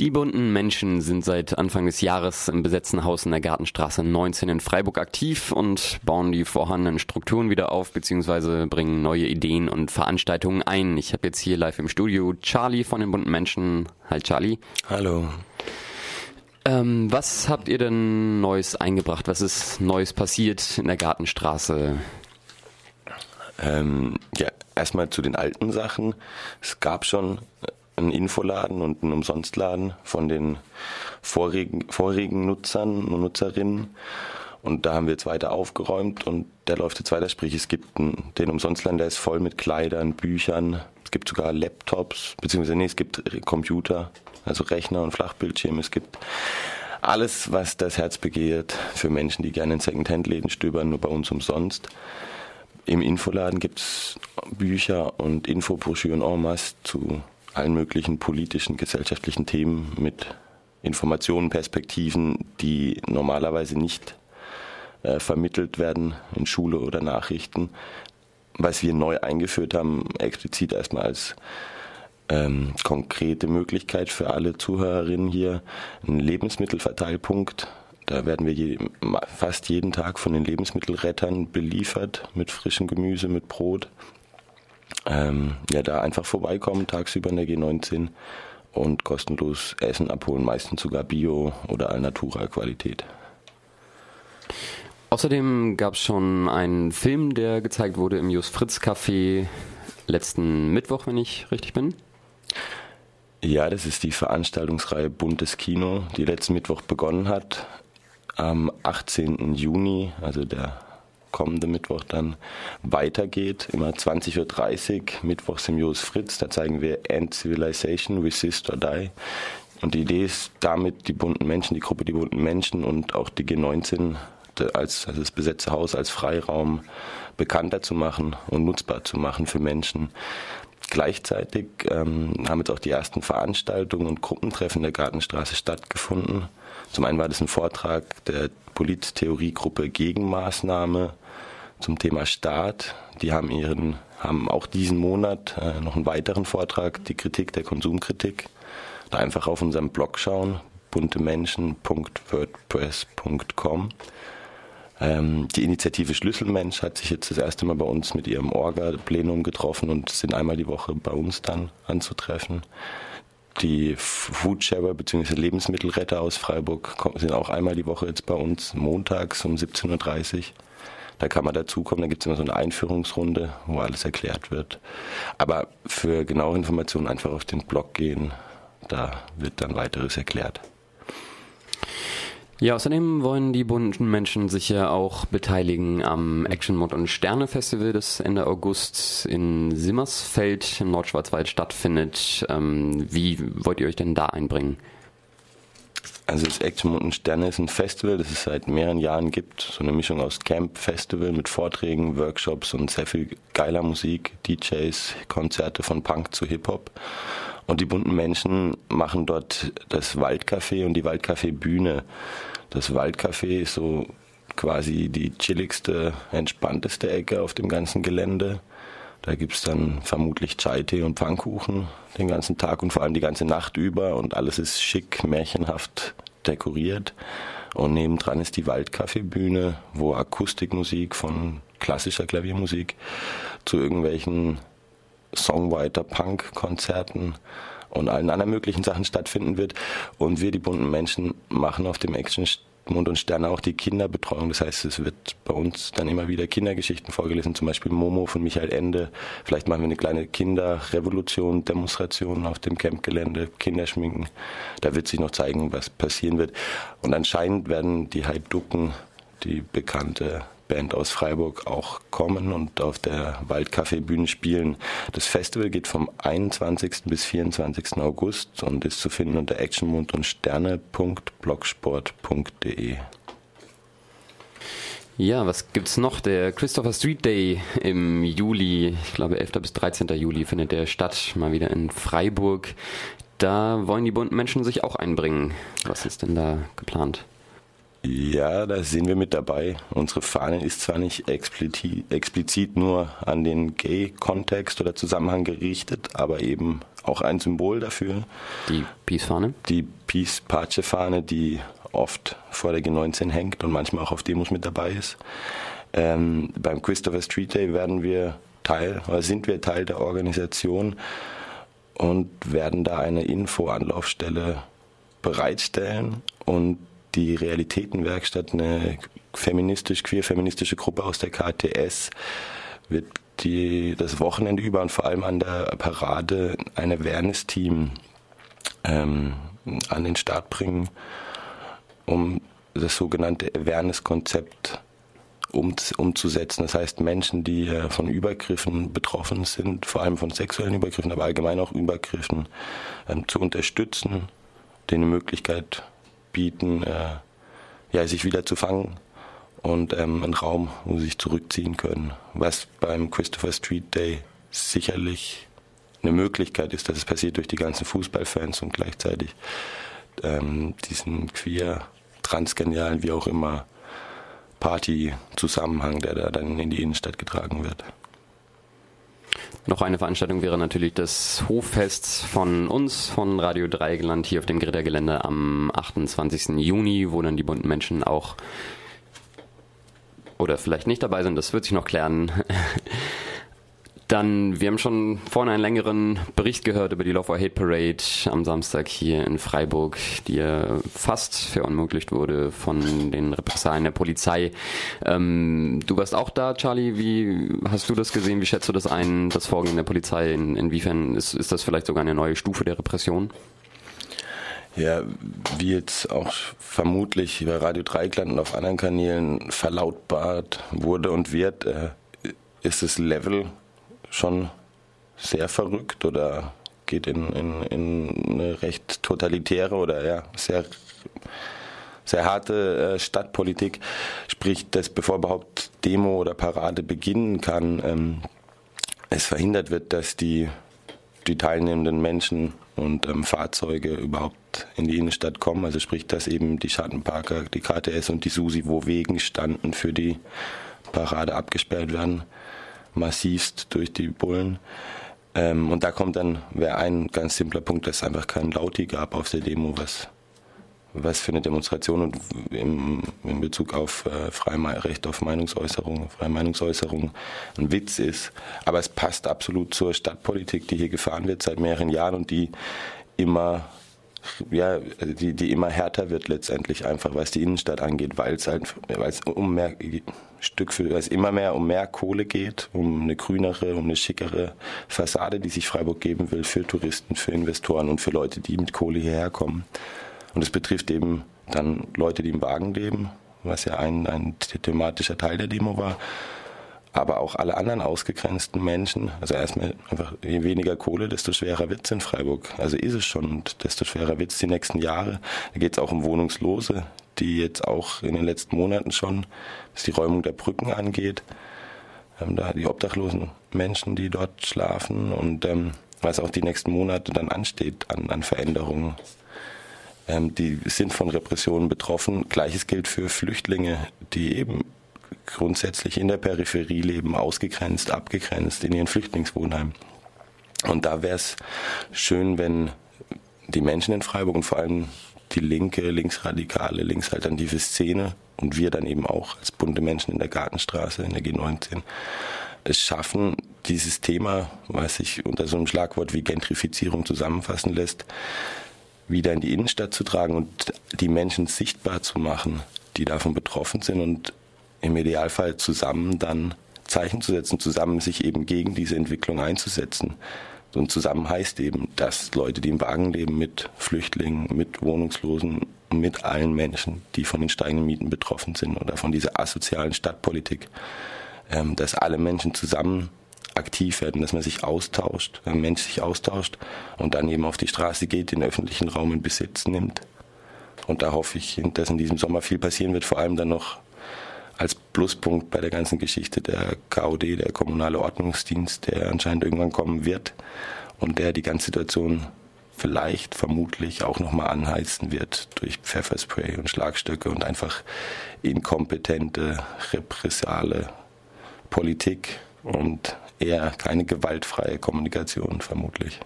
Die bunten Menschen sind seit Anfang des Jahres im besetzten Haus in der Gartenstraße 19 in Freiburg aktiv und bauen die vorhandenen Strukturen wieder auf bzw. bringen neue Ideen und Veranstaltungen ein. Ich habe jetzt hier live im Studio Charlie von den bunten Menschen. Hi Charlie. Hallo. Ähm, was habt ihr denn Neues eingebracht? Was ist Neues passiert in der Gartenstraße? Ähm, ja, erstmal zu den alten Sachen. Es gab schon einen Infoladen und einen Umsonstladen von den vorigen, vorigen Nutzern und Nutzerinnen. Und da haben wir jetzt weiter aufgeräumt und der läuft jetzt weiter. Sprich, es gibt einen, den Umsonstladen, der ist voll mit Kleidern, Büchern. Es gibt sogar Laptops, beziehungsweise nee, es gibt Computer, also Rechner und Flachbildschirme. Es gibt alles, was das Herz begehrt für Menschen, die gerne in Secondhand-Läden stöbern, nur bei uns umsonst. Im Infoladen gibt es Bücher und Infobroschüren en masse zu allen möglichen politischen, gesellschaftlichen Themen mit Informationen, Perspektiven, die normalerweise nicht äh, vermittelt werden in Schule oder Nachrichten. Was wir neu eingeführt haben, explizit erstmal als ähm, konkrete Möglichkeit für alle Zuhörerinnen hier, ein Lebensmittelverteilpunkt. Da werden wir je, fast jeden Tag von den Lebensmittelrettern beliefert mit frischem Gemüse, mit Brot ähm, ja, da einfach vorbeikommen tagsüber in der G19 und kostenlos Essen abholen, meistens sogar Bio oder Alnatura Qualität. Außerdem gab es schon einen Film, der gezeigt wurde im Jus Fritz Café letzten Mittwoch, wenn ich richtig bin. Ja, das ist die Veranstaltungsreihe Buntes Kino, die letzten Mittwoch begonnen hat. Am 18. Juni, also der kommende Mittwoch dann weitergeht. Immer 20.30 Uhr, Mittwochs im Jos Fritz. Da zeigen wir End Civilization, Resist or Die. Und die Idee ist damit, die bunten Menschen, die Gruppe Die bunten Menschen und auch die G19 als, als das besetzte Haus als Freiraum bekannter zu machen und nutzbar zu machen für Menschen. Gleichzeitig ähm, haben jetzt auch die ersten Veranstaltungen und Gruppentreffen der Gartenstraße stattgefunden. Zum einen war das ein Vortrag der Polittheoriegruppe Gegenmaßnahme zum Thema Staat. Die haben ihren, haben auch diesen Monat äh, noch einen weiteren Vortrag, die Kritik der Konsumkritik. Da einfach auf unserem Blog schauen, buntemenschen.wordpress.com. Ähm, die Initiative Schlüsselmensch hat sich jetzt das erste Mal bei uns mit ihrem Orga-Plenum getroffen und sind einmal die Woche bei uns dann anzutreffen. Die Foodsharer bzw. Lebensmittelretter aus Freiburg sind auch einmal die Woche jetzt bei uns, montags um 17.30 Uhr. Da kann man dazukommen, da gibt es immer so eine Einführungsrunde, wo alles erklärt wird. Aber für genaue Informationen einfach auf den Blog gehen, da wird dann weiteres erklärt. Ja, außerdem wollen die bunten Menschen sich ja auch beteiligen am Action Mod und Sterne Festival, das Ende August in Simmersfeld im Nordschwarzwald stattfindet. Ähm, wie wollt ihr euch denn da einbringen? Also das Action und Sterne ist ein Festival, das es seit mehreren Jahren gibt. So eine Mischung aus Camp, Festival mit Vorträgen, Workshops und sehr viel geiler Musik, DJs, Konzerte von Punk zu Hip-Hop. Und die bunten Menschen machen dort das Waldcafé und die Waldcafé Bühne. Das Waldcafé ist so quasi die chilligste, entspannteste Ecke auf dem ganzen Gelände. Da gibt es dann vermutlich Chai-Tee und Pfannkuchen den ganzen Tag und vor allem die ganze Nacht über und alles ist schick, märchenhaft dekoriert. Und nebendran ist die Waldkaffeebühne, wo Akustikmusik von klassischer Klaviermusik zu irgendwelchen Songwriter-Punk-Konzerten und allen anderen möglichen Sachen stattfinden wird. Und wir, die bunten Menschen, machen auf dem Action Mond und Sterne auch die Kinderbetreuung. Das heißt, es wird bei uns dann immer wieder Kindergeschichten vorgelesen, zum Beispiel Momo von Michael Ende. Vielleicht machen wir eine kleine Kinderrevolution, Demonstration auf dem Campgelände, Kinderschminken. Da wird sich noch zeigen, was passieren wird. Und anscheinend werden die Heiducken, die bekannte Band aus Freiburg auch kommen und auf der Waldcafé-Bühne spielen. Das Festival geht vom 21. bis 24. August und ist zu finden unter actionmund und sterne.blogsport.de. Ja, was gibt's noch? Der Christopher Street Day im Juli, ich glaube 11. bis 13. Juli findet der statt, mal wieder in Freiburg. Da wollen die bunten Menschen sich auch einbringen. Was ist denn da geplant? Ja, da sind wir mit dabei. Unsere Fahne ist zwar nicht explizit, explizit nur an den Gay-Kontext oder Zusammenhang gerichtet, aber eben auch ein Symbol dafür. Die Peace-Fahne? Die Peace-Pace-Fahne, die oft vor der G19 hängt und manchmal auch auf Demos mit dabei ist. Ähm, beim Christopher Street Day werden wir Teil, oder sind wir Teil der Organisation und werden da eine Info-Anlaufstelle bereitstellen und die Realitätenwerkstatt, eine feministisch, queer-feministische Gruppe aus der KTS, wird die, das Wochenende über und vor allem an der Parade ein Awareness-Team ähm, an den Start bringen, um das sogenannte Awareness-Konzept um, umzusetzen. Das heißt, Menschen, die von Übergriffen betroffen sind, vor allem von sexuellen Übergriffen, aber allgemein auch Übergriffen, ähm, zu unterstützen, denen eine Möglichkeit bieten, äh, ja, sich wieder zu fangen und ähm, einen Raum, wo sie sich zurückziehen können. Was beim Christopher Street Day sicherlich eine Möglichkeit ist, dass es passiert durch die ganzen Fußballfans und gleichzeitig ähm, diesen queer, transgenialen, wie auch immer, Party-Zusammenhang, der da dann in die Innenstadt getragen wird. Noch eine Veranstaltung wäre natürlich das Hoffest von uns, von Radio Dreiegeland hier auf dem Greta-Gelände am 28. Juni, wo dann die bunten Menschen auch oder vielleicht nicht dabei sind, das wird sich noch klären. Dann, wir haben schon vorhin einen längeren Bericht gehört über die Love or Hate Parade am Samstag hier in Freiburg, die ja fast verunmöglicht wurde von den Repressalien der Polizei. Ähm, du warst auch da, Charlie. Wie hast du das gesehen? Wie schätzt du das ein, das Vorgehen der Polizei? In, inwiefern ist, ist das vielleicht sogar eine neue Stufe der Repression? Ja, wie jetzt auch vermutlich über Radio Dreikland und auf anderen Kanälen verlautbart wurde und wird, äh, ist das Level schon sehr verrückt oder geht in, in, in eine recht totalitäre oder ja, sehr, sehr harte äh, Stadtpolitik. Sprich, dass bevor überhaupt Demo oder Parade beginnen kann, ähm, es verhindert wird, dass die, die teilnehmenden Menschen und ähm, Fahrzeuge überhaupt in die Innenstadt kommen. Also sprich, dass eben die Schattenparker, die KTS und die Susi, wo Wegen standen, für die Parade abgesperrt werden massivst durch die Bullen. Ähm, und da kommt dann, wäre ein ganz simpler Punkt, dass es einfach kein Lauti gab auf der Demo, was, was für eine Demonstration und im, in Bezug auf äh, Freirecht auf Meinungsäußerung, freie Meinungsäußerung ein Witz ist. Aber es passt absolut zur Stadtpolitik, die hier gefahren wird seit mehreren Jahren und die immer ja, die, die immer härter wird letztendlich einfach, was die Innenstadt angeht, weil es halt, weil es um mehr Stück für, weil es immer mehr um mehr Kohle geht, um eine grünere, um eine schickere Fassade, die sich Freiburg geben will für Touristen, für Investoren und für Leute, die mit Kohle hierher kommen. Und es betrifft eben dann Leute, die im Wagen leben, was ja ein, ein thematischer Teil der Demo war aber auch alle anderen ausgegrenzten Menschen. Also erstmal einfach, je weniger Kohle, desto schwerer wird es in Freiburg. Also ist es schon und desto schwerer wird es die nächsten Jahre. Da geht es auch um Wohnungslose, die jetzt auch in den letzten Monaten schon, was die Räumung der Brücken angeht, haben da die obdachlosen Menschen, die dort schlafen und ähm, was auch die nächsten Monate dann ansteht an, an Veränderungen. Ähm, die sind von Repressionen betroffen. Gleiches gilt für Flüchtlinge, die eben grundsätzlich in der Peripherie leben, ausgegrenzt, abgegrenzt in ihren Flüchtlingswohnheimen. Und da wäre es schön, wenn die Menschen in Freiburg und vor allem die linke, linksradikale, linksalternative Szene und wir dann eben auch als bunte Menschen in der Gartenstraße, in der G19, es schaffen, dieses Thema, was sich unter so einem Schlagwort wie Gentrifizierung zusammenfassen lässt, wieder in die Innenstadt zu tragen und die Menschen sichtbar zu machen, die davon betroffen sind und im Idealfall zusammen dann Zeichen zu setzen, zusammen sich eben gegen diese Entwicklung einzusetzen. Und zusammen heißt eben, dass Leute, die im Wagen leben, mit Flüchtlingen, mit Wohnungslosen, mit allen Menschen, die von den steigenden Mieten betroffen sind oder von dieser asozialen Stadtpolitik, ähm, dass alle Menschen zusammen aktiv werden, dass man sich austauscht, ein Mensch sich austauscht und dann eben auf die Straße geht, den öffentlichen Raum in Besitz nimmt. Und da hoffe ich, dass in diesem Sommer viel passieren wird, vor allem dann noch als Pluspunkt bei der ganzen Geschichte der KOD, der kommunale Ordnungsdienst, der anscheinend irgendwann kommen wird und der die ganze Situation vielleicht, vermutlich auch nochmal anheizen wird durch Pfefferspray und Schlagstöcke und einfach inkompetente, repressiale Politik und eher keine gewaltfreie Kommunikation, vermutlich.